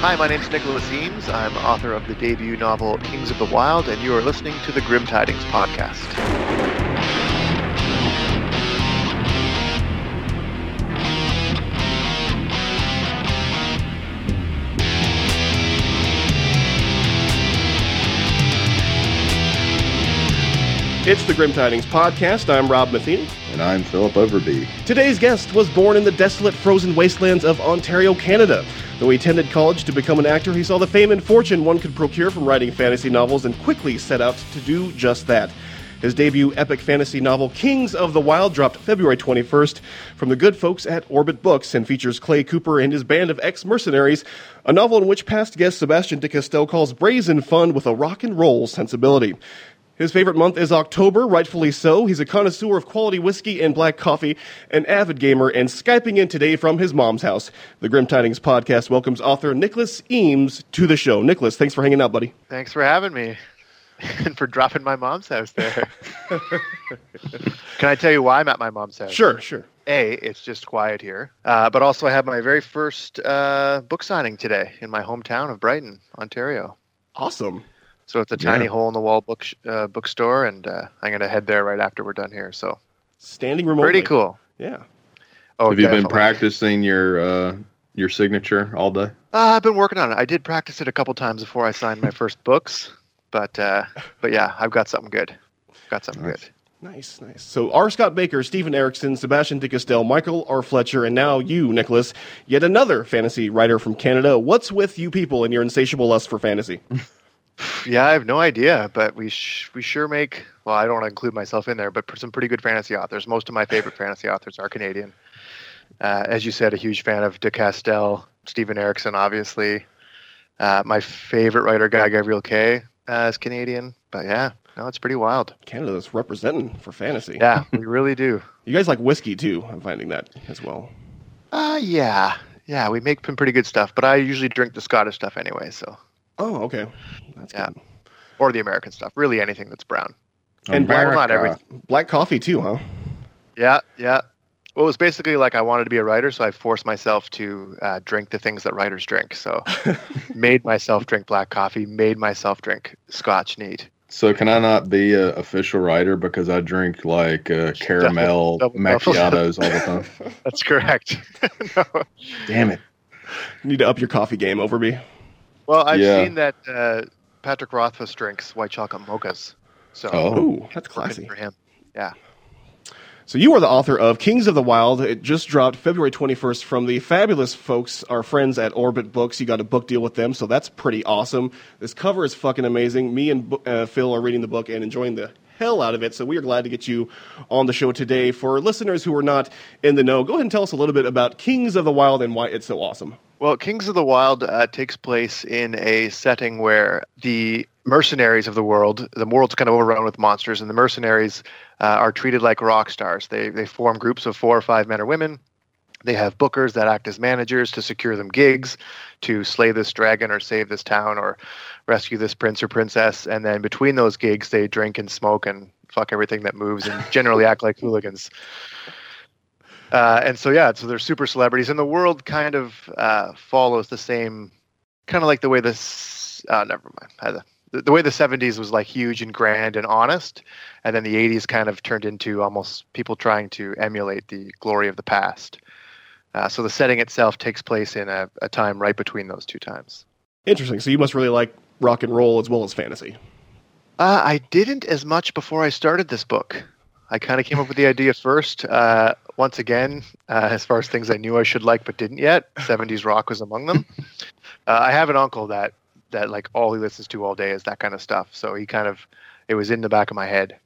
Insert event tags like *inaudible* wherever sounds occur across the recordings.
Hi, my name is Nicholas Eames. I'm author of the debut novel Kings of the Wyld, and you are listening to the Grim Tidings podcast. It's the Grim Tidings podcast. I'm Rob Matheny. And I'm Philip Overby. Today's guest was born in the desolate frozen wastelands of Ontario, Canada. Though he attended college to become an actor, he saw the fame and fortune one could procure from writing fantasy novels and quickly set out to do just that. His debut epic fantasy novel, Kings of the Wyld, dropped February 21st from the good folks at Orbit Books and features Clay Cooper and his band of ex mercenaries, a novel in which past guest Sebastien de Castell calls brazen fun with a rock and roll sensibility. His favorite month is October, rightfully so. He's a connoisseur of quality whiskey and black coffee, an avid gamer, and Skyping in today from his mom's house. The Grim Tidings podcast welcomes author Nicholas Eames to the show. Nicholas, thanks for hanging out, buddy. Thanks for having me *laughs* and for dropping my mom's house there. *laughs* Can I tell you why I'm at my mom's house? Sure, sure. A, it's just quiet here, uh, but also I have my very first uh, book signing today in my hometown of Brighton, Ontario. Awesome. So it's a tiny yeah. hole in the wall book uh, bookstore, and uh, I'm gonna head there right after we're done here. So standing remotely, pretty cool. Yeah. Oh, have you been practicing your uh, your signature all day? Uh, I've been working on it. I did practice it a couple times before I signed my first books, but uh, but yeah, I've got something good. Got something nice. good. Nice, nice. So R. Scott Bakker, Steven Erikson, Sebastien de Castell, Michael R. Fletcher, and now you, Nicholas, yet another fantasy writer from Canada. What's with you people and your insatiable lust for fantasy? *laughs* Yeah, I have no idea, but we sh- we sure make. Well, I don't want to include myself in there, but some pretty good fantasy authors. Most of my favorite fantasy authors are Canadian. Uh, as you said, a huge fan of De Castell, Steven Erikson, obviously. Uh, my favorite writer, Guy Gavriel Kay, uh, is Canadian. But yeah, no, it's pretty wild. Canada's representing for fantasy. Yeah, we really do. *laughs* You guys like whiskey too. I'm finding that as well. Uh, yeah, yeah, we make some pretty good stuff, but I usually drink the Scottish stuff anyway. So. Oh, okay. That's yeah. Good. Or the American stuff. Really anything that's brown. And black, well, not everything. Black coffee too, huh? Yeah, yeah. Well, it was basically like I wanted to be a writer, so I forced myself to uh, drink the things that writers drink. So, *laughs* made myself drink black coffee, made myself drink Scotch neat. So, can I not be an official writer because I drink like uh, caramel double, double, macchiatos all the *laughs* time? That's correct. *laughs* no. Damn it! You need to up your coffee game, Overby. Well, I've yeah. seen that uh, Patrick Rothfuss drinks white chocolate mochas. So, oh, that's classy for him. Yeah. So you are the author of Kings of the Wyld. It just dropped February 21st from the fabulous folks, our friends at Orbit Books. You got a book deal with them, so that's pretty awesome. This cover is fucking amazing. Me and uh, Phil are reading the book and enjoying the hell out of it. So we are glad to get you on the show today. For listeners who are not in the know, go ahead and tell us a little bit about Kings of the Wyld and why it's so awesome. Well, Kings of the Wyld uh, takes place in a setting where the mercenaries of the world, the world's kind of overrun with monsters, and the mercenaries uh, are treated like rock stars. They, they form groups of four or five men or women. They have bookers that act as managers to secure them gigs to slay this dragon or save this town or rescue this prince or princess. And then between those gigs, they drink and smoke and fuck everything that moves and generally act like hooligans. Uh, and so yeah, so they're super celebrities, and the world kind of uh, follows the same, kind of like the way this. Uh, never mind. The, the way the '70s was like huge and grand and honest, and then the '80s kind of turned into almost people trying to emulate the glory of the past. Uh, so the setting itself takes place in a, a time right between those two times. Interesting. So you must really like rock and roll as well as fantasy. Uh, I didn't as much before I started this book. I kind of came up with the idea first. Uh, once again, uh, as far as things I knew I should like but didn't yet, 70s rock was among them. *laughs* Uh, I have an uncle that that like all he listens to all day is that kind of stuff. So he kind of it was in the back of my head.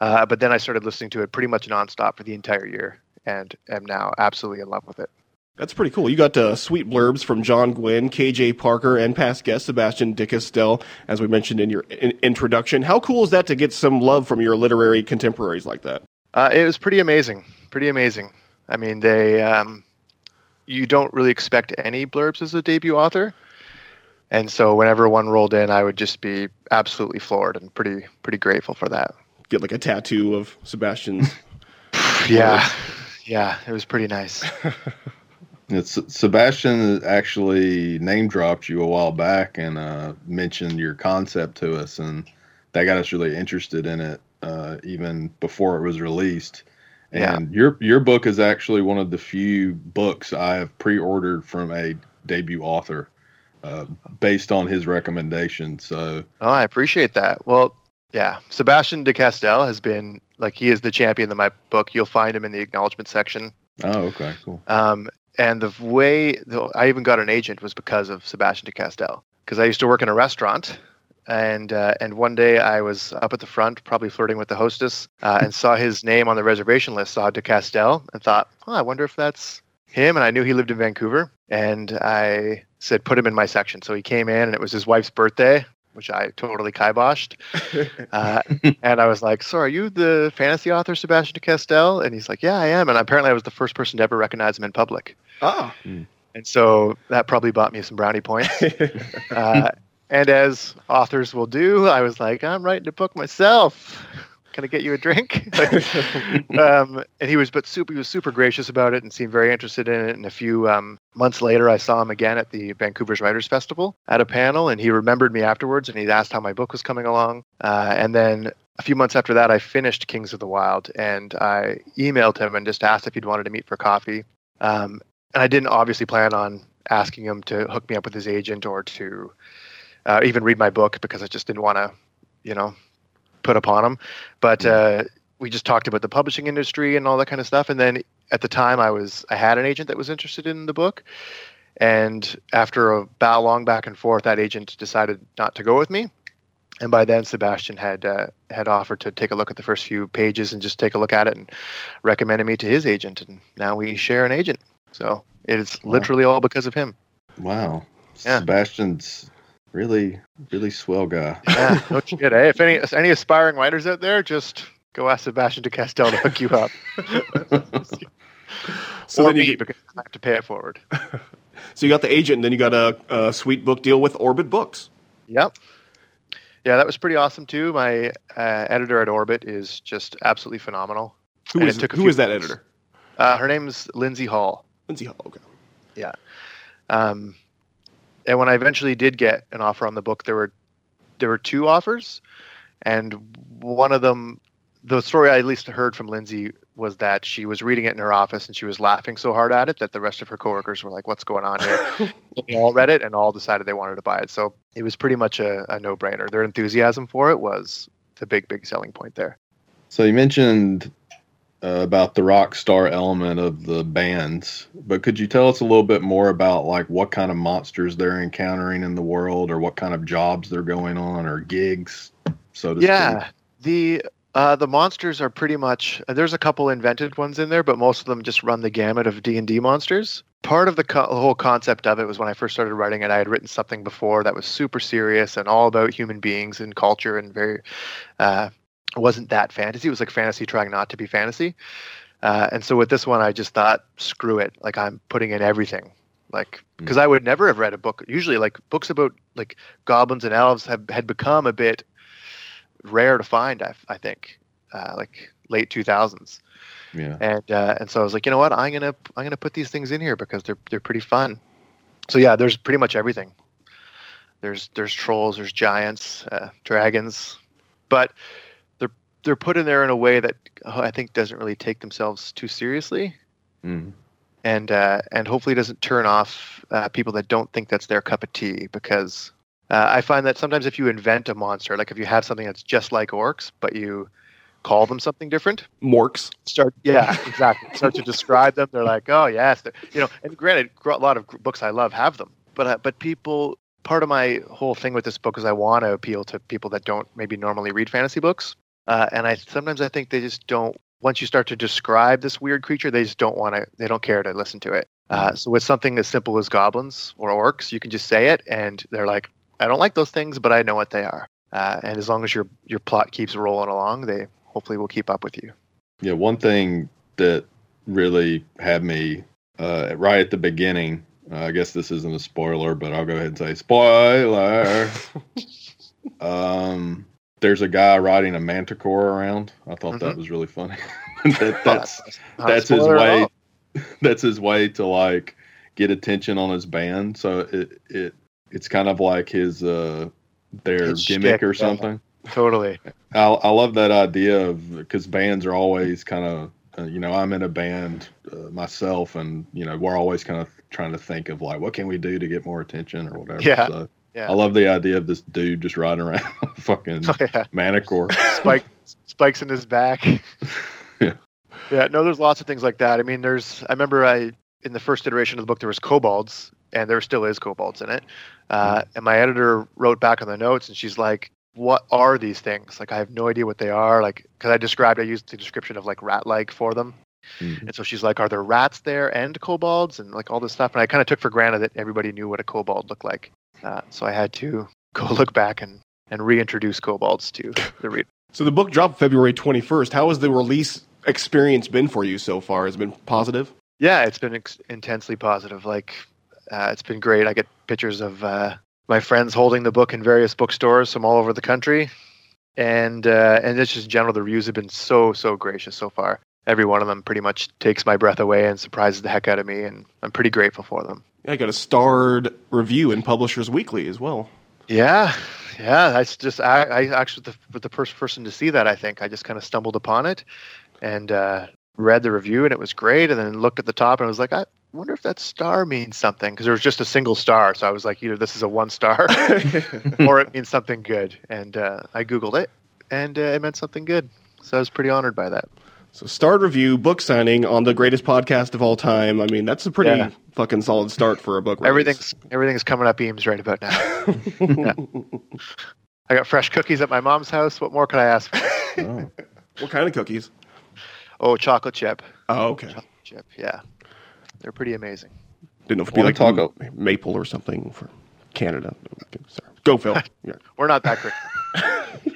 Uh, but then I started listening to it pretty much nonstop for the entire year, and am now absolutely in love with it. That's pretty cool. You got uh, sweet blurbs from John Gwynne, KJ Parker, and past guest Sebastien de Castell, as we mentioned in your in- introduction. How cool is that to get some love from your literary contemporaries like that? Uh, it was pretty amazing. Pretty amazing. I mean, they um, you don't really expect any blurbs as a debut author, and so whenever one rolled in, I would just be absolutely floored and pretty pretty grateful for that. Get like a tattoo of Sebastien's. *laughs* yeah, yeah, it was pretty nice. *laughs* It's Sebastien actually name dropped you a while back and uh, mentioned your concept to us, and that got us really interested in it uh, even before it was released. And yeah. your your book is actually one of the few books I have pre-ordered from a debut author, uh, based on his recommendation. So, oh, I appreciate that. Well, yeah, Sebastien de Castell has been like he is the champion of my book. You'll find him in the acknowledgement section. Oh, okay, cool. Um, and the way the, I even got an agent was because of Sebastien de Castell. Because I used to work in a restaurant, and uh, and one day I was up at the front, probably flirting with the hostess, uh, and saw his name on the reservation list, saw de Castell, and thought, oh, I wonder if that's him. And I knew he lived in Vancouver, and I said, put him in my section. So he came in, and it was his wife's birthday, which I totally kiboshed. *laughs* Uh, and I was like, So are you the fantasy author, Sebastien de Castell? And he's like, Yeah, I am. And apparently I was the first person to ever recognize him in public. Oh. And so that probably bought me some brownie points. *laughs* uh, and as authors will do, I was like, I'm writing a book myself can I get you a drink? *laughs* *laughs* um, and he was, but super, he was super gracious about it and seemed very interested in it. And a few um, months later, I saw him again at the Vancouver's Writers Festival at a panel, and he remembered me afterwards, and he asked how my book was coming along. Uh, and then a few months after that, I finished Kings of the Wyld, and I emailed him and just asked if he'd wanted to meet for coffee. Um, and I didn't obviously plan on asking him to hook me up with his agent or to uh, even read my book because I just didn't want to, you know, put upon them. But uh, we just talked about the publishing industry and all that kind of stuff. And then at the time, I was I had an agent that was interested in the book, and after a bow long back and forth, that agent decided not to go with me. And by then, Sebastien had uh, had offered to take a look at the first few pages and just take a look at it, and recommended me to his agent. And now we share an agent. So it's wow. literally all because of him. Wow. Yeah. Sebastien's really, really swell guy. Yeah, no *laughs* shit. Eh? If any any aspiring writers out there, just go ask Sebastien de Castel to hook you up. *laughs* so or then you get, because I have to pay it forward. *laughs* so you got the agent, and then you got a, a, sweet book deal with Orbit Books. Yep. Yeah, that was pretty awesome too. My uh, editor at Orbit is just absolutely phenomenal. Who is, who is that editor? Uh, her name's Lindsay Hall. Lindsay Hall. Okay. Yeah. Um, and when I eventually did get an offer on the book, there were there were two offers, and one of them, the story I at least heard from Lindsay was that she was reading it in her office and she was laughing so hard at it that the rest of her coworkers were like, "What's going on here?" *laughs* they all read it and all decided they wanted to buy it. So it was pretty much a, a no-brainer. Their enthusiasm for it was the big, big selling point there. So you mentioned uh, about the rock star element of the bands, but could you tell us a little bit more about like what kind of monsters they're encountering in the world, or what kind of jobs they're going on, or gigs, so to yeah, speak? the uh, the monsters are pretty much there's a couple invented ones in there, but most of them just run the gamut of D and D monsters. Part of the, co- whole concept of it was when I first started writing it, I had written something before that was super serious and all about human beings and culture and very uh, wasn't that fantasy. It was like fantasy trying not to be fantasy. Uh, and so with this one, I just thought, screw it. Like I'm putting in everything. Like because mm. I would never have read a book. Usually, like books about like goblins and elves have had become a bit rare to find. I, I think uh, like late two thousands. Yeah. And uh, and so I was like, you know what? I'm gonna I'm gonna put these things in here because they're they're pretty fun. So yeah, there's pretty much everything. There's there's trolls, there's giants, uh, dragons, but they're put in there in a way that uh, I think doesn't really take themselves too seriously, mm. and uh, and hopefully doesn't turn off uh, people that don't think that's their cup of tea. Because uh, I find that sometimes if you invent a monster, like if you have something that's just like orcs, but you call them something different, morks, start yeah *laughs* exactly start to describe them. They're like oh yes, you know. And granted, a lot of books I love have them, but uh, but people part of my whole thing with this book is I want to appeal to people that don't maybe normally read fantasy books. Uh, and I sometimes I think they just don't. Once you start to describe this weird creature, they just don't want to. They don't care to listen to it. Uh, mm-hmm. so with something as simple as goblins or orcs, you can just say it, and they're like, "I don't like those things, but I know what they are." Uh, and as long as your your plot keeps rolling along, they hopefully will keep up with you. Yeah, one thing that really had me uh, right at the beginning. Uh, I guess this isn't a spoiler, but I'll go ahead and say spoiler. *laughs* um, there's a guy riding a manticore around. I thought mm-hmm. that was really funny. *laughs* that, that's that's his way. *laughs* That's his way to like get attention on his band. So it it it's kind of like his uh their gimmick shtick, or yeah. something. Totally. I, I love that idea of because bands are always kind of uh, you know I'm in a band uh, myself and you know we're always kind of trying to think of like what can we do to get more attention or whatever. Yeah. So Yeah. I love the idea of this dude just riding around *laughs* fucking *laughs* Oh, yeah. manticore. Spike spikes in his back. *laughs* Yeah. Yeah, no, there's lots of things like that. I mean, there's I remember I in the first iteration of the book there was kobolds and there still is kobolds in it. Uh, and my editor wrote back on the notes and she's like, "What are these things? Like I have no idea what they are." Like cuz I described I used the description of like rat-like for them. Mhm. And so she's like, "Are there rats there and kobolds and like all this stuff?" And I kind of took for granted that everybody knew what a kobold looked like. Uh, so I had to *laughs* go look back and and reintroduce kobolds to the reader. *laughs* So the book dropped February 21st. How has the release experience been for you so far? Has it been positive? Yeah, it's been ex- intensely positive. Like, uh, it's been great. I get pictures of uh, my friends holding the book in various bookstores from all over the country, and uh, and it's just general the reviews have been so so gracious so far. Every one of them pretty much takes my breath away and surprises the heck out of me, and I'm pretty grateful for them. I got a starred review in Publishers Weekly as well. Yeah, yeah. That's just I, I actually the, was the first person to see that. I think I just kind of stumbled upon it and uh, read the review, and it was great. And then looked at the top, and I was like, I wonder if that star means something because there was just a single star. So I was like, either this is a one star *laughs* or it means something good. And uh, I googled it, and uh, it meant something good. So I was pretty honored by that. So starred review, book signing on the greatest podcast of all time. I mean, that's a pretty Yeah. fucking solid start for a book. release. Everything's everything's coming up Eames right about now. *laughs* Yeah. I got fresh cookies at my mom's house. What more could I ask for? Oh. what kind of cookies? Oh, chocolate chip. Oh, okay. Chocolate chip. Yeah, they're pretty amazing. Didn't know if it'd be like talk m- maple or something for Canada. Okay, sorry. Go, Phil. *laughs* Yeah. We're not that great. *laughs*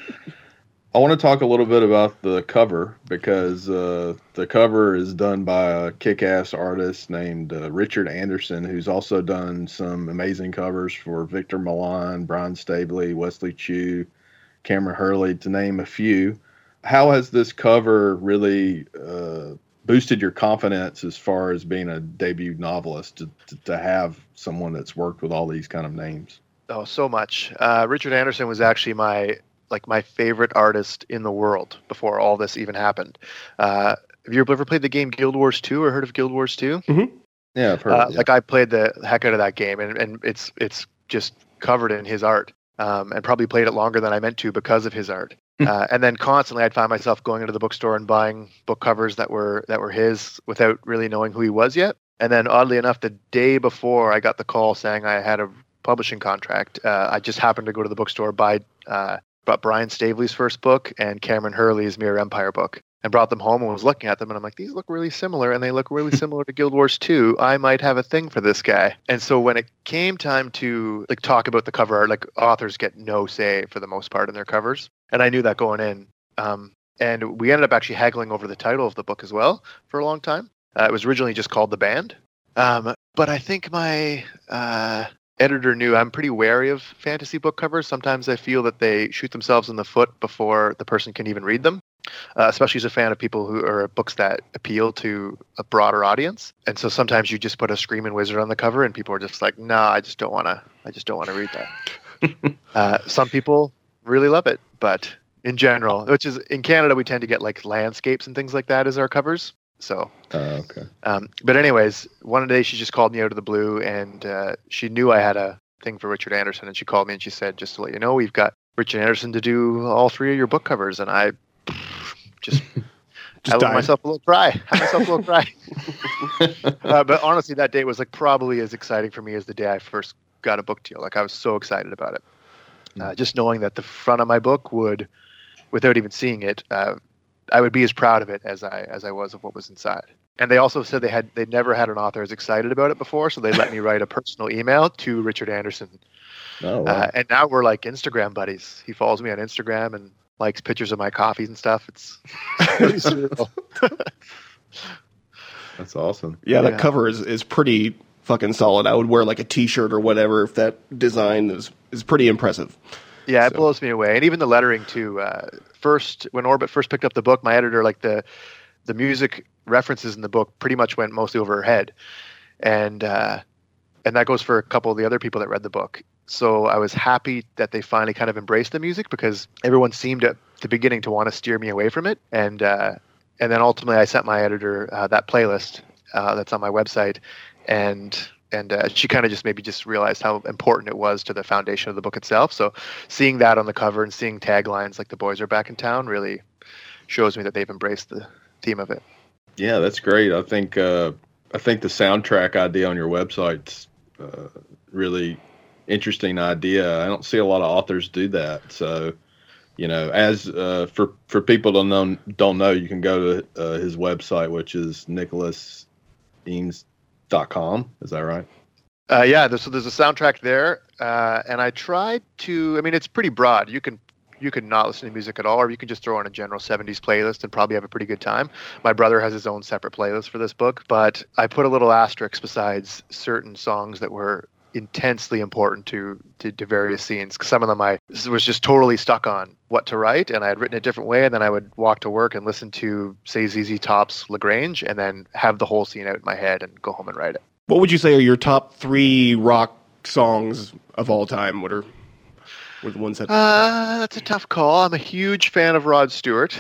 I want to talk a little bit about the cover because uh, the cover is done by a kick-ass artist named uh, Richard Anderson, who's also done some amazing covers for Victor Milan, Brian Staveley, Wesley Chu, Kameron Hurley, to name a few. How has this cover really uh, boosted your confidence as far as being a debut novelist to, to, to have someone that's worked with all these kind of names? Oh, so much. Uh, Richard Anderson was actually my like my favorite artist in the world before all this even happened. Uh, have you ever played the game Guild Wars 2 or heard of Guild Wars 2? Yeah, I've heard. Uh, it, yeah. Like I played the heck out of that game, and, and it's it's just covered in his art, um, and probably played it longer than I meant to because of his art. Hmm. uh, and then constantly, I'd find myself going into the bookstore and buying book covers that were that were his without really knowing who he was yet. And then, oddly enough, the day before I got the call saying I had a publishing contract, uh, I just happened to go to the bookstore buy bought Brian Staveley's first book and Kameron Hurley's Mirror Empire book and brought them home and was looking at them and I'm like, these look really similar and they look really *laughs* similar to Guild Wars 2. I might have a thing for this guy. And so when it came time to like talk about the cover art, like authors get no say for the most part in their covers. And I knew that going in. Um, and we ended up actually haggling over the title of the book as well for a long time. Uh, it was originally just called The Band. Um, but I think my uh, editor knew I'm pretty wary of fantasy book covers. Sometimes I feel that they shoot themselves in the foot before the person can even read them. Uh, especially as a fan of people who are books that appeal to a broader audience, and so sometimes you just put a screaming wizard on the cover, and people are just like, "No, I just don't want to. I just don't want to read that." *laughs* uh, some people really love it, but in general, which is in Canada, we tend to get like landscapes and things like that as our covers. So Oh, okay. um, but anyways, one day she just called me out of the blue, and uh, she knew I had a thing for Richard Anderson, and she called me and she said, "Just to let you know, we've got Richard Anderson to do all three of your book covers." And I *laughs* just, *laughs* Just I let myself a little cry. Had myself a little cry. *laughs* uh, but honestly, that date was like probably as exciting for me as the day I first got a book deal. Like I was so excited about it. Uh, just knowing that the front of my book would, without even seeing it, uh, I would be as proud of it as I as I was of what was inside. And they also said they had they never had an author as excited about it before, so they let me *laughs* write a personal email to Richard Anderson. Oh, wow. Uh, and now we're like Instagram buddies. He follows me on Instagram and likes pictures of my coffees and stuff. It's *laughs* pretty surreal. That's awesome. Yeah, that cover is, is pretty fucking solid. I would wear like a T-shirt or whatever if that design is is pretty impressive. Yeah, it So- blows me away, and even the lettering too. Uh, first, when Orbit first picked up the book, my editor like the the music references in the book pretty much went mostly over her head, and uh, and that goes for a couple of the other people that read the book. So I was happy that they finally kind of embraced the music because everyone seemed at the beginning to want to steer me away from it, and uh, and then ultimately I sent my editor uh, that playlist uh, that's on my website, and and uh, she kind of just maybe just realized how important it was to the foundation of the book itself. So seeing that on the cover and seeing taglines like "the boys are back in town" really shows me that they've embraced the theme of it. Yeah, that's great. I think uh, I think the soundtrack idea on your website's uh, really interesting idea. I don't see a lot of authors do that. So, you know, as uh, for for people don't know don't know, you can go to uh, his website, which is nicholaseames.com. Is that right? Uh, yeah, there's, so there's a soundtrack there, uh, and I tried to. I mean, it's pretty broad. You can you can not listen to music at all, or you can just throw on a general 70s playlist and probably have a pretty good time. My brother has his own separate playlist for this book, but I put a little asterisk besides certain songs that were intensely important to, to, to various scenes. Some of them I was just totally stuck on what to write, and I had written a different way, and then I would walk to work and listen to, say, ZZ Top's La Grange, and then have the whole scene out in my head and go home and write it. What would you say are your top three rock songs of all time? What are were the ones that? Uh, that's a tough call. I'm a huge fan of Rod Stewart.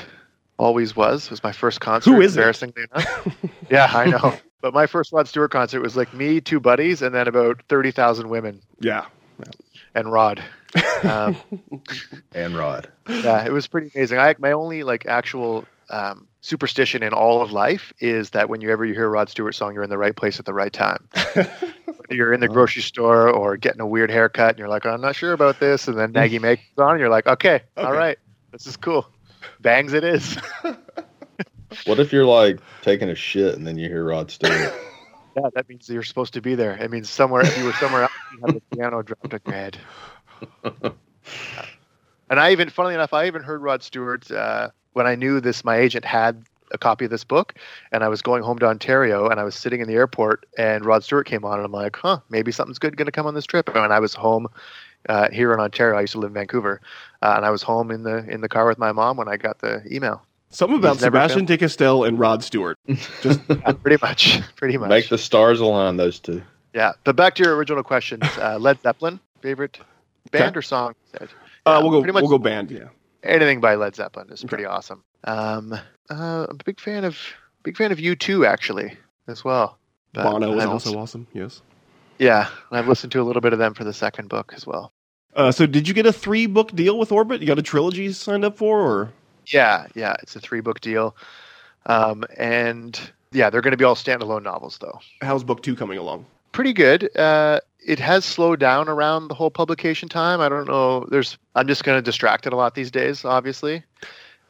Always was. It was my first concert. Who is it? enough. yeah, I know. *laughs* But my first Rod Stewart concert was like me, two buddies, and then about thirty thousand women yeah. and Rod. *laughs* Um, And Rod. yeah, it was pretty amazing. I my only like actual um, superstition in all of life is that whenever you hear a Rod Stewart song, you're in the right place at the right time. *laughs* you're in the grocery store or getting a weird haircut, and you're like, I'm not sure about this, and then Nagy makes it on, and you're like, okay, all Okay. right, this is cool. Bangs, it is. *laughs* What if you're like taking a shit and then you hear Rod Stewart? *laughs* yeah, that means you're supposed to be there. It means somewhere if you were somewhere else, you have the piano dropped on your head. *laughs* And I even, funnily enough, I even heard Rod Stewart uh, when I knew this. My agent had a copy of this book, and I was going home to Ontario, and I was sitting in the airport, and Rod Stewart came on, and I'm like, huh, maybe something's good going to come on this trip. And I was home uh, here in Ontario. I used to live in Vancouver, uh, and I was home in the in the car with my mom when I got the email. Something about Sebastien de Castell and Rod Stewart. *laughs* Just *laughs* Yeah, pretty much, pretty much. Make the stars align, those two. Yeah, but back to your original questions. Uh, Led Zeppelin, favorite band Okay. or song? you said? uh, Yeah, we'll go. much We'll go band. Yeah. anything by Led Zeppelin is Okay. pretty awesome. Um, uh, I'm a big fan of big fan of U2 actually as well. But Bono was also awesome. Yes. yeah. I've listened to a little bit of them for the second book as well. Uh, so, did you get a three book deal with Orbit? You got a trilogy signed up for, or Yeah, yeah, it's a three book deal, um, and yeah, they're going to be all standalone novels though. how's book two coming along? pretty good. Uh, it has slowed down around the whole publication time. I don't know. There's I'm just kind of distracted a lot these days, obviously,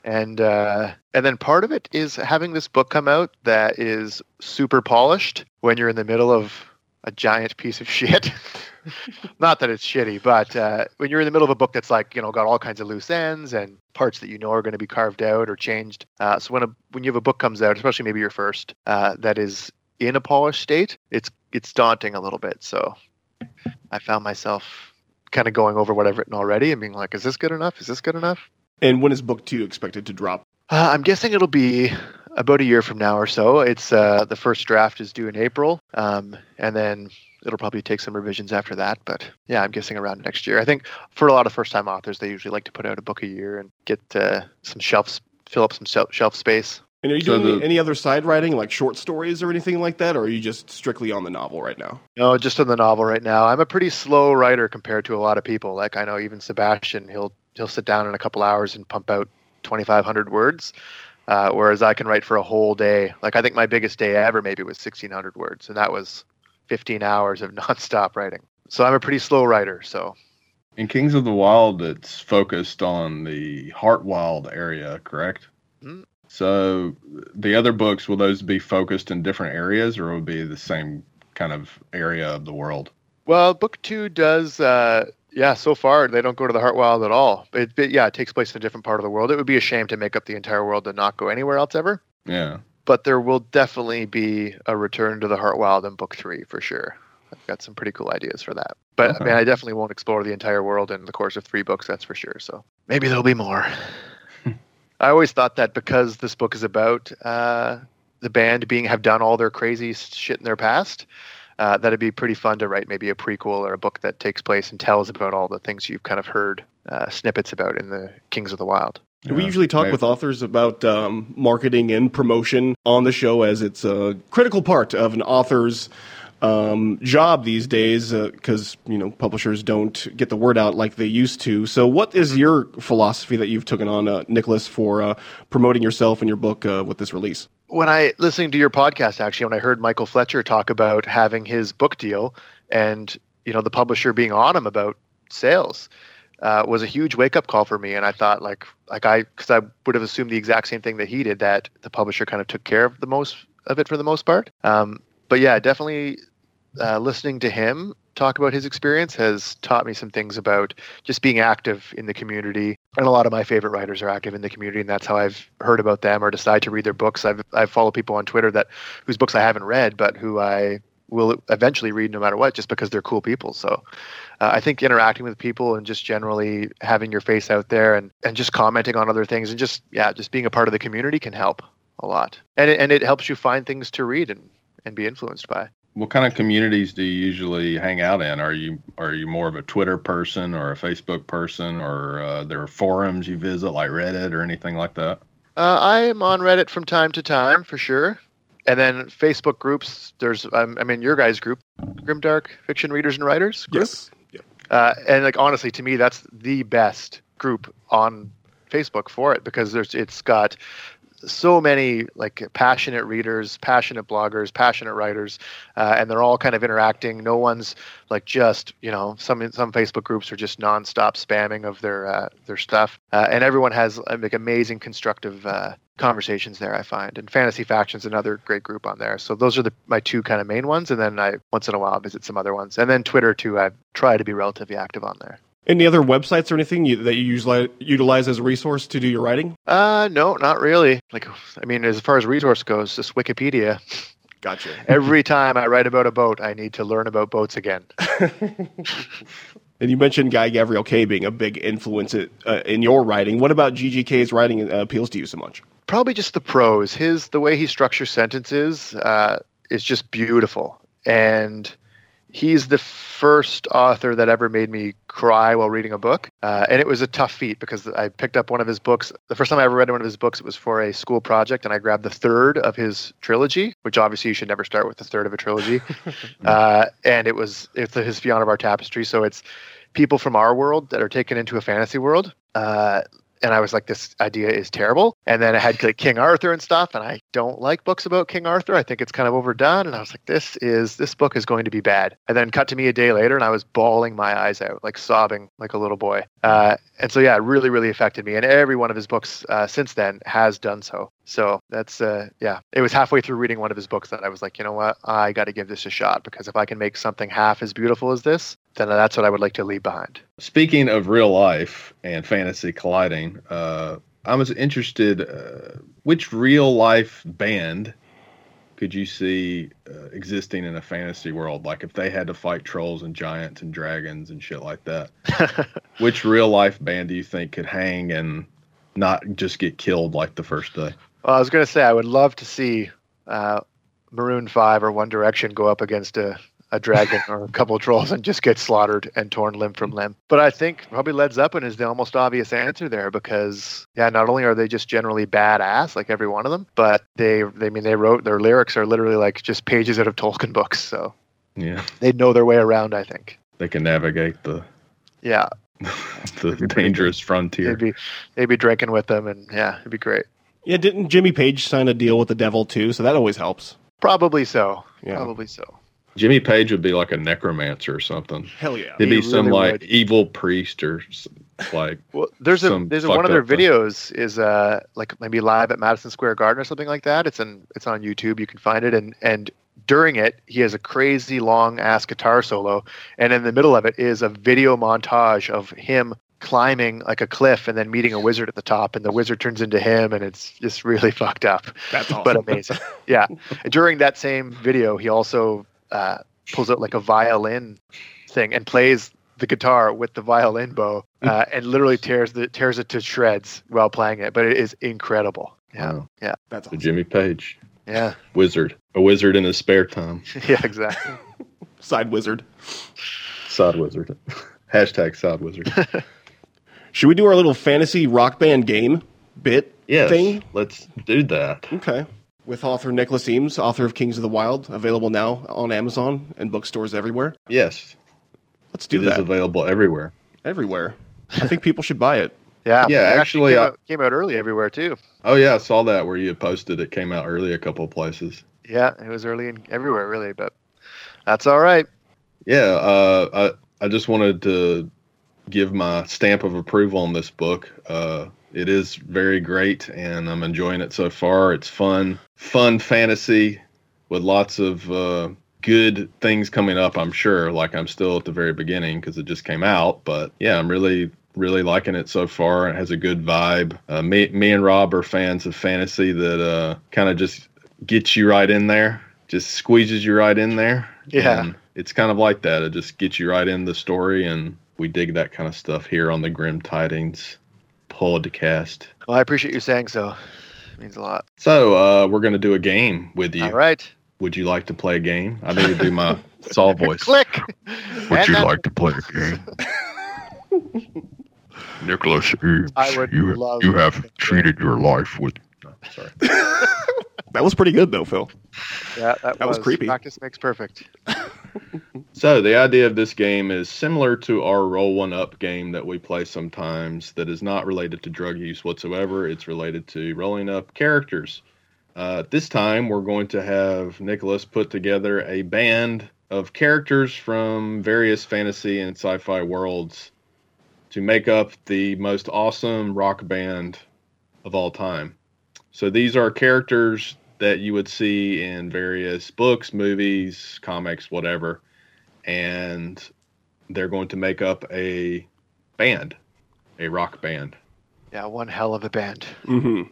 and uh, and then part of it is having this book come out that is super polished when you're in the middle of a giant piece of shit. *laughs* Not that it's shitty, but uh, when you're in the middle of a book that's like you know got all kinds of loose ends and parts that you know are going to be carved out or changed. Uh, so when a when you have a book comes out, especially maybe your first, uh, that is in a polished state, it's it's daunting a little bit. So I found myself kind of going over what I've written already and being like, is this good enough? Is this good enough? And when is book two expected to drop? Uh, I'm guessing it'll be about a year from now or so. It's uh, the first draft is due in April, um, and then it'll probably take some revisions after that. But yeah, I'm guessing around next year. I think for a lot of first-time authors, they usually like to put out a book a year and get uh, some shelves, fill up some shelf, shelf space. And are you doing any, the- any other side writing, like short stories or anything like that, or are you just strictly on the novel right now? No, just on the novel right now. I'm a pretty slow writer compared to a lot of people. Like I know even Sebastien, he'll he'll sit down in a couple hours and pump out 2,500 words, uh, whereas I can write for a whole day. Like I think my biggest day ever maybe was 1,600 words, and that was 15 hours of *laughs* nonstop writing. So I'm a pretty slow writer. So In Kings of the Wyld, it's focused on the Heartwyld area, correct? Mm. So the other books, will those be focused in different areas or will it be the same kind of area of the world? well, book two does. Uh, yeah, so far they don't go to the Heartwyld at all. It, it, yeah, it takes place in a different part of the world. It would be a shame to make up the entire world and not go anywhere else ever. Yeah. but there will definitely be a return to the Heartwyld in book three for sure. I've got some pretty cool ideas for that. But I mean, I definitely won't explore the entire world in the course of three books, that's for sure. So maybe there'll be more. *laughs* I always thought that because this book is about uh, the band being have done all their crazy shit in their past, uh, that'd be pretty fun to write maybe a prequel or a book that takes place and tells about all the things you've kind of heard uh, snippets about in the Kings of the Wyld. Do we usually talk maybe. with authors about um, marketing and promotion on the show as it's a critical part of an author's um, job these days because you know publishers don't get the word out like they used to. So, what is your philosophy that you've taken on, uh, Nicholas, for uh, promoting yourself and your book uh, with this release? when I listening to your podcast, actually, when I heard Michael Fletcher talk about having his book deal and you know the publisher being on him about sales, uh, was a huge wake up call for me. And I thought like like I because I would have assumed the exact same thing that he did that the publisher kind of took care of the most of it for the most part. Um, but yeah, definitely uh, listening to him talk about his experience has taught me some things about just being active in the community. And a lot of my favorite writers are active in the community, and that's how I've heard about them or decide to read their books. I've I've followed people on Twitter that whose books I haven't read, but who I will eventually read no matter what, just because they're cool people. So uh, I think interacting with people and just generally having your face out there and and just commenting on other things and just yeah, just being a part of the community can help a lot. And it, and it helps you find things to read and and be influenced by. What kind of communities do you usually hang out in? Are you are you more of a Twitter person or a Facebook person, or uh, there are forums you visit like Reddit or anything like that? Uh, I am on Reddit from time to time for sure, and then Facebook groups. There's um, I'm in your guys' group, Grimdark Fiction Readers and Writers. Group. Yes. Yeah. Uh, and like honestly, to me, that's the best group on Facebook for it because there's it's got so many like passionate readers, passionate bloggers, passionate writers, uh, and they're all kind of interacting. No one's like just you know some some Facebook groups are just nonstop spamming of their uh, their stuff, uh, and everyone has uh, like amazing constructive uh, conversations there. I find, and Fantasy Factions another great group on there. So those are the my two kind of main ones, and then I once in a while visit some other ones, and then Twitter too. I try to be relatively active on there. Any other websites or anything you, that you utilize, utilize as a resource to do your writing? Uh, no, not really. Like, I mean, as far as resource goes, just Wikipedia. Gotcha. *laughs* Every time I write about a boat, I need to learn about boats again. *laughs* And you mentioned Guy Gavriel Kay being a big influence uh, in your writing. What about GGK's writing uh, appeals to you so much? Probably just the prose. His the way he structures sentences uh, is just beautiful, and he's the first author that ever made me cry while reading a book. Uh, and it was a tough feat because I picked up one of his books. The first time I ever read one of his books, it was for a school project, and I grabbed the third of his trilogy, which obviously you should never start with the third of a trilogy. *laughs* uh, and it was it's his Fionavar Tapestry, so it's people from our world that are taken into a fantasy world. Uh, and I was like, this idea is terrible. And then I had like King Arthur and stuff, and I don't like books about King Arthur. I think it's kind of overdone. And I was like, this is this book is going to be bad. And then cut to me a day later, and I was bawling my eyes out, like sobbing like a little boy. Uh, and so yeah, it really, really affected me. And every one of his books uh, since then has done so. So that's uh, yeah. It was halfway through reading one of his books that I was like, you know what, I got to give this a shot because if I can make something half as beautiful as this, then that's what I would like to leave behind. Speaking of real life and fantasy colliding, uh, I was interested uh, which real life band could you see uh, existing in a fantasy world? Like if they had to fight trolls and giants and dragons and shit like that, *laughs* which real life band do you think could hang and not just get killed like the first day? Well, I was going to say I would love to see uh, Maroon Five or One Direction go up against a, a dragon or a couple of trolls and just get slaughtered and torn limb from limb. But I think probably Led Zeppelin is the almost obvious answer there because yeah, not only are they just generally badass like every one of them, but they they I mean they wrote their lyrics are literally like just pages out of Tolkien books, so Yeah, they know their way around. I think. they can navigate the Yeah, *laughs* the dangerous frontier. they'd be they'd be drinking with them, and yeah, it'd be great. Yeah, didn't Jimmy Page sign a deal with the devil too? So that always helps. Probably so. Yeah. Probably so. Jimmy Page would be like a necromancer or something. Hell yeah. He'd He be some really like would. evil priest or s- like *laughs* Well, there's a there's a, one of their up thing. videos is uh like maybe live at Madison Square Garden or something like that. It's in it's on YouTube. You can find it and and during it he has a crazy long ass guitar solo and in the middle of it is a video montage of him climbing like a cliff and then meeting a wizard at the top and the wizard turns into him and it's just really *laughs* fucked up That's awesome. but amazing. yeah. During that same video, he also uh, pulls out like a violin thing and plays the guitar with the violin bow uh, and literally tears the tears it to shreds while playing it. But it is incredible. Yeah. Wow. Yeah. That's awesome. Jimmy Page Yeah. wizard, a wizard in his spare time. *laughs* Yeah. Exactly. *laughs* Side wizard. Side wizard. Hashtag side wizard. Should we do our little fantasy rock band game bit Yes. thing? Let's do that. Okay. With author Nicholas Eames, author of Kings of the Wyld, available now on Amazon and bookstores everywhere. Yes. Let's do it is that. It is available everywhere. everywhere. I think people should buy it. *laughs* Yeah, Yeah, it actually, came, I- out, came out early everywhere too. Oh yeah, I saw that where you posted it came out early a couple of places. Yeah, it was early in everywhere really, but that's all right. Yeah, uh, I I just wanted to give my stamp of approval on this book. Uh, it is very great, and I'm enjoying it so far. It's fun, fun fantasy with lots of uh, good things coming up. I'm sure. Like I'm still at the very beginning because it just came out, but yeah, I'm really really liking it so far. It has a good vibe. Uh, me me and Rob are fans of fantasy that uh, kind of just gets you right in there, just squeezes you right in there. Yeah. And it's kind of like that. It just gets you right in the story, and we dig that kind of stuff here on the Grim Tidings podcast. Well, I appreciate you saying so. It means a lot. So uh, we're gonna do a game with you. All right. Would you like to play a game? I need to do my *laughs* Saul voice. Click. Would And you that- like to play a game? *laughs* Nicholas Eames, I would you, love you have play a treated your life with No, sorry. *laughs* That was pretty good, though, Phil. Yeah, that, That was creepy. Practice makes perfect. So the idea of this game is similar to our roll one up game that we play sometimes. That is not related to drug use whatsoever. It's related to rolling up characters. Uh, this time we're going to have Nicholas put together a band of characters from various fantasy and sci-fi worlds to make up the most awesome rock band of all time. So these are characters that you would see in various books, movies, comics, whatever and they're going to make up a band, a rock band. Yeah, one hell of a band. hmm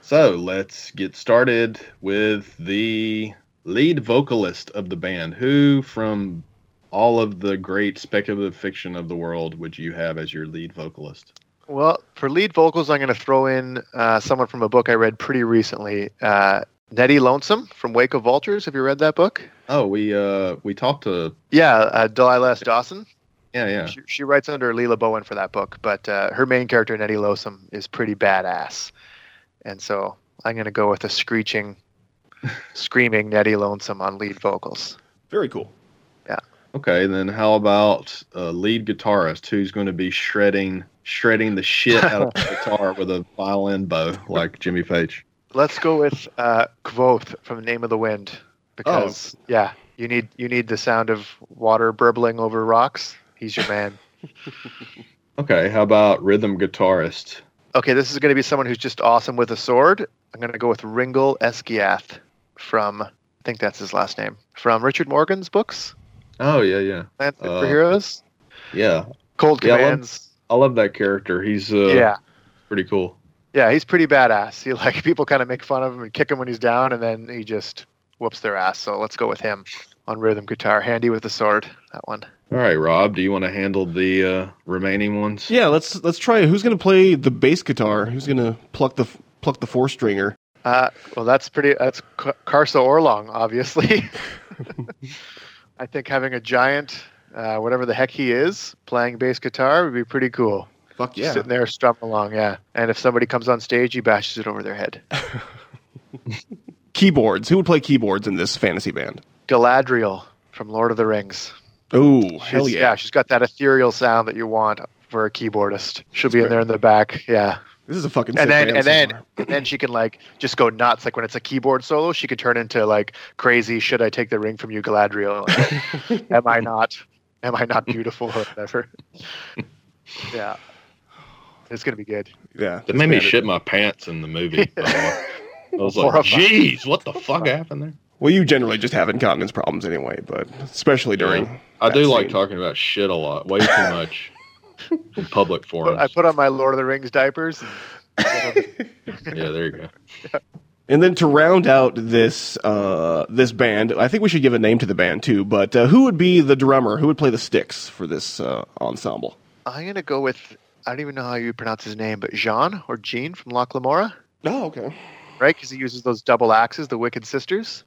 So let's get started with the lead vocalist of the band. Who from all of the great speculative fiction of the world would you have as your lead vocalist? Well, for lead vocals, I'm going to throw in uh, someone from a book I read pretty recently. Uh, Nettie Lonesome from Wake of Vultures. Have you read that book? Oh, we uh we talked to Yeah, uh, Delilah S. Dawson. yeah yeah She, she writes under Lila Bowen for that book, but uh, her main character, Nettie Lonesome, is pretty badass. And so I'm going to go with a screeching, *laughs* screaming Nettie Lonesome on lead vocals. Very cool. Yeah. Okay. Then how about uh, lead guitarist who's going to be shredding shredding the shit out of *laughs* the guitar with a violin bow like Jimmy Page? Let's go with uh, Kvothe from Name of the Wind because yeah, you need you need the sound of water burbling over rocks. He's your man. *laughs* Okay, how about rhythm guitarist? Okay, this is going to be someone who's just awesome with a sword. I'm going to go with Ringil Eskiath from I think that's his last name from Richard Morgan's books, Oh yeah, yeah, Land Uh, Superheroes, yeah. Cold yeah, I love- I love that character. He's uh, yeah, pretty cool. yeah, he's pretty badass. He like *laughs* people kind of make fun of him and kick him when he's down, and then he just whoops their ass. So let's go with him on rhythm guitar, handy with the sword. That one. All right, Rob, do you want to handle the uh, remaining ones? Yeah, let's let's try. it. Who's going to play the bass guitar? Who's going to pluck the pluck the four stringer? Uh, well, that's pretty. That's Carso Karsa Orlong, obviously. *laughs* I think having a giant, uh, whatever the heck he is, playing bass guitar would be pretty cool. Fuck Just yeah! Sitting there strumming along, yeah. And if somebody comes on stage, he bashes it over their head. *laughs* Keyboards. Who would play keyboards in this fantasy band? Galadriel from Lord of the Rings. Oh hell She's- yeah! she's got that ethereal sound that you want for a keyboardist. She'll be in there in the back, yeah. This is a fucking. and then band and so then and then she can like just go nuts like when it's a keyboard solo she could turn into like crazy should i take the ring from you galadriel Like, *laughs* am i not am i not beautiful or whatever yeah it's gonna be good yeah, That made me shit my pants in the movie. *laughs* by the way. I was *laughs* like, "Jeez, what the fuck happened there?" Well, you generally just have incontinence problems anyway, but especially during. I that do like talking about shit a lot, way too much *laughs* in public forums. i put on my lord of the rings diapers *laughs* yeah, there you go. And then to round out this uh, this band, I think we should give a name to the band too. But uh, who would be the drummer? Who would play the sticks for this uh, ensemble? i'm gonna go with i don't even know how you pronounce his name but jean or jean from Locke Lamora Oh, okay. Right because he uses those double axes the wicked sisters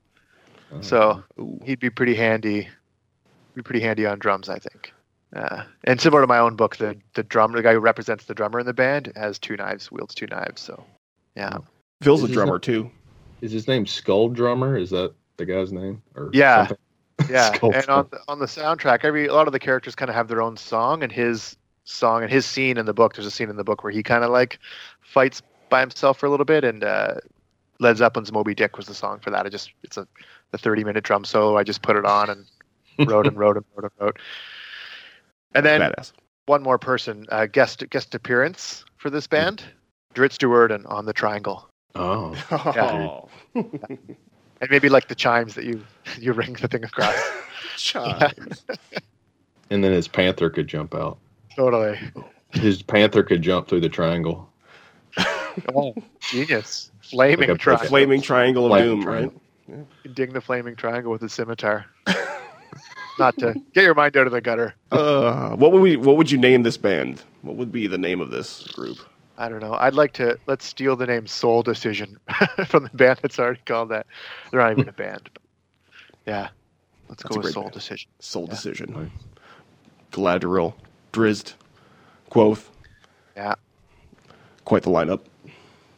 so he'd be pretty handy be pretty handy on drums, I think. Uh, and similar to my own book, the the drummer, the guy who represents the drummer in the band, has two knives, wields two knives. So, yeah, Phil's a Is this drummer a- too. Is his name Skull Drummer? Is that the guy's name? Or Yeah. something? *laughs* yeah. And on the, on the soundtrack, every a lot of the characters kind of have their own song, and his song and his scene in the book. There's a scene in the book where he kind of like fights by himself for a little bit, and uh, Led Zeppelin's "Moby Dick" was the song for that. I just it's a the 30 minute drum solo. I just put it on and *laughs* wrote and wrote and wrote and wrote. And then Badass. one more person uh, guest guest appearance for this band, Drit Stewart and on the Triangle, Oh, *laughs* Oh. *laughs* and maybe like the chimes that you you ring the thing across. Chimes. and then his panther could jump out. totally, His panther could jump through the triangle. oh, genius, flaming Like a triangle. Flaming triangle of Flaming doom, right? triangle. Ding the flaming triangle with a scimitar. *laughs* Not to get your mind out of the gutter. Uh, what would we? What would you name this band? What would be the name of this group? I don't know. I'd like to let's steal the name Soul Decision *laughs* from the band that's already called that. They're not even a band. But yeah, let's That's a go with Soul band. Decision. Soul Yeah. Decision. Nice. Galadriel, Drizzt, Quoth. Yeah, Quite the lineup.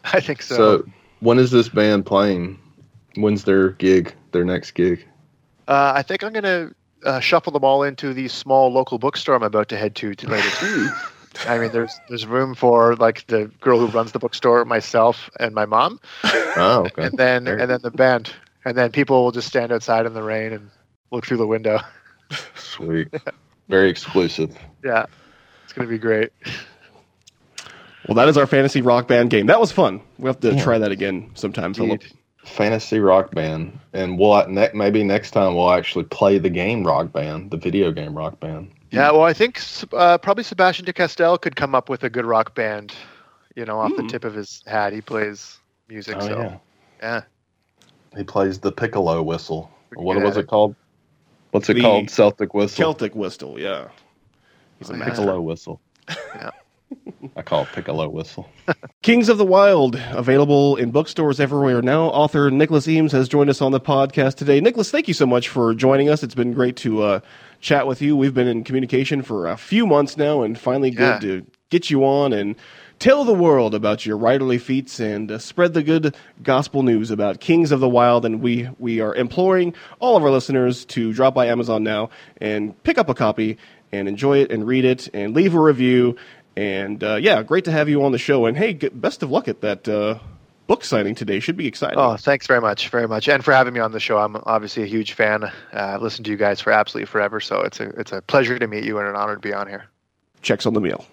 I think so. So, when is this band playing? When's their gig? Their next gig? uh, I think I'm gonna uh, shuffle them all into the small local bookstore I'm about to head to, to later. too. *laughs* I mean, there's there's room for like the girl who runs the bookstore, myself, and my mom, Oh, okay. and then Very and then the band, and then people will just stand outside in the rain and look through the window. Sweet. Very exclusive. *laughs* Yeah, it's gonna be great. Well, that is our fantasy rock band game. That was fun. We'll have to Yeah. try that again sometime, Philip. Indeed. Fantasy rock band, and we'll ne- maybe next time we'll actually play the game rock band, the video game rock band. Yeah, well, I think uh, probably Sebastien de Castell could come up with a good rock band, you know, off Hmm. the tip of his hat. He plays music, Oh so yeah, yeah. he plays the piccolo whistle. Pretty What was at it called? What's it The called? Celtic whistle. Celtic whistle, yeah. He's a Oh, yeah. master. piccolo whistle. Yeah. *laughs* I call it piccolo whistle. *laughs* Kings of the Wyld, available in bookstores everywhere now. Author Nicholas Eames has joined us on the podcast today. Nicholas, thank you so much for joining us. It's been great to uh, chat with you. We've been in communication for a few months now, and finally good to get you on and tell the world about your writerly feats and uh, spread the good gospel news about Kings of the Wyld. And we we are imploring all of our listeners to drop by Amazon now and pick up a copy and enjoy it and read it and leave a review. And uh, yeah, great to have you on the show. And hey, g- best of luck at that uh, book signing today. Should be exciting. Oh, thanks very much, very much, and for having me on the show. I'm obviously a huge fan. Uh, I've listened to you guys for absolutely forever, so it's a it's a pleasure to meet you and an honor to be on here. Checks on the meal.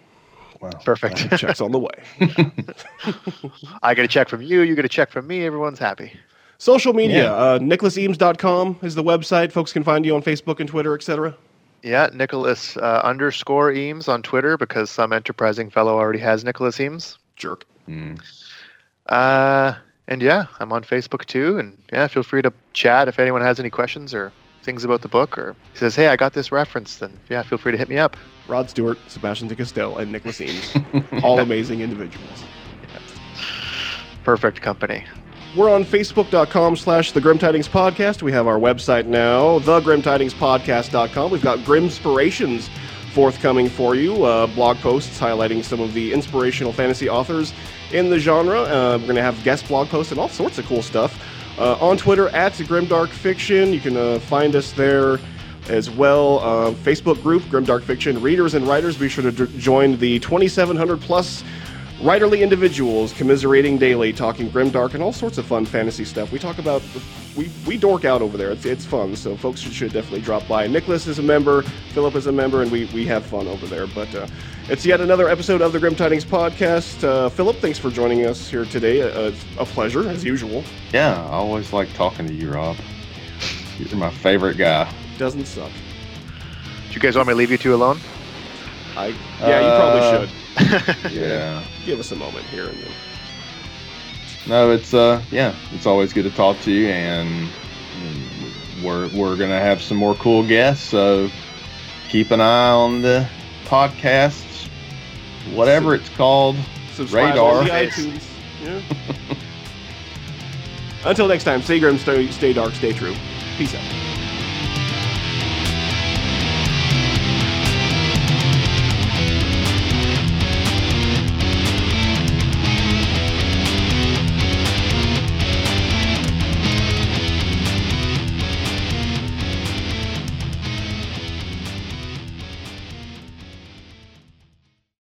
Wow. Perfect. Checks on the way. *laughs* I get a check from you. You get a check from me. Everyone's happy. Social media. Yeah. Uh, NicholasEames.com is the website. Folks can find you on Facebook and Twitter, etc. Yeah, Nicholas uh, underscore Eames on Twitter because some enterprising fellow already has Nicholas Eames. Jerk. Mm. Uh, and yeah, I'm on Facebook too. And yeah, feel free to chat if anyone has any questions or things about the book or says, hey, I got this reference, then yeah, feel free to hit me up. Rod Stewart, Sebastien de Castell, and Nicholas Eames. all *laughs* amazing individuals. Perfect company. We're on Facebook.com slash The Grim Tidings Podcast. We have our website now, TheGrimTidingsPodcast.com. We've got Grimspirations forthcoming for you, uh, blog posts highlighting some of the inspirational fantasy authors in the genre. Uh, we're going to have guest blog posts and all sorts of cool stuff. Uh, on Twitter, at Grimdark Fiction. You can uh, find us there as well. Uh, Facebook group, Grimdark Fiction. Readers and writers, be sure to d- join the 2,700 plus writerly individuals commiserating daily, talking grimdark and all sorts of fun fantasy stuff. We talk about we we dork out over there. It's it's fun, so folks should, should definitely drop by. Nicholas is a member, Philip is a member, and we we have fun over there. But uh, it's yet another episode of the Grim Tidings podcast. Uh, Philip, thanks for joining us here today. Uh, it's a pleasure as usual. Yeah, I always like talking to you, Rob. You're my favorite guy. Doesn't suck. Do you guys want me to leave you two alone? I yeah, you probably Uh, should *laughs* Yeah. give us a moment here and then. No, it's uh yeah, it's always good to talk to you and we're we're gonna have some more cool guests, so keep an eye on the podcasts, whatever it's called. Subscribe Radar. on the iTunes. Yeah. *laughs* Until next time, stay grim, stay, stay dark, stay true. Peace out.